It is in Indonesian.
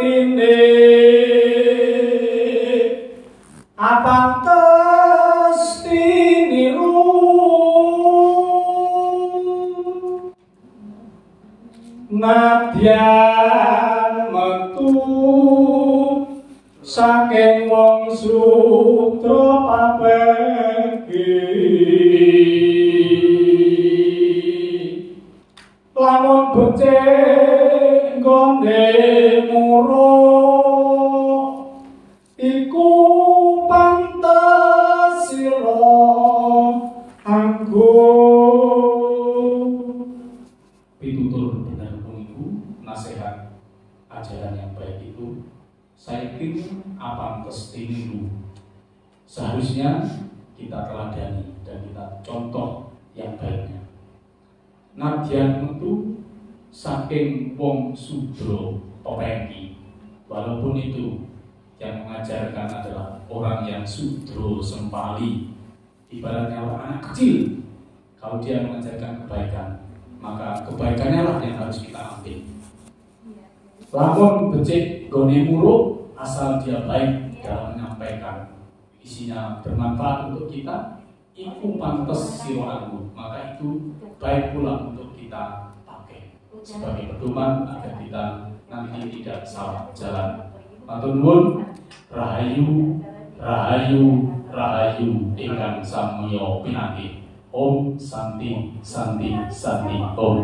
ini. Apantes tiniru. Nadyan metu saking wong sutra papegi lamun becik gone muro iku pantes sira anggo pitutur benar iku nasihat ajaran yang baik itu saya pikir apa dulu seharusnya kita teladani dan kita contoh Nadyan itu saking wong sudro topengki walaupun itu yang mengajarkan adalah orang yang sudro sempali. Ibaratnya orang anak kecil kalau dia mengajarkan kebaikan maka kebaikannya lah yang harus kita ambil. Lamun becik goni muruk asal dia baik dalam menyampaikan. Isinya bermanfaat untuk kita itu pantas siwaku maka itu baik pula untuk kita pakai sebagai pedoman agar kita nanti tidak salah jalan. Matur rahayu rahayu rahayu ingkang samya pinanggih. Om Santi Santi Santi Om.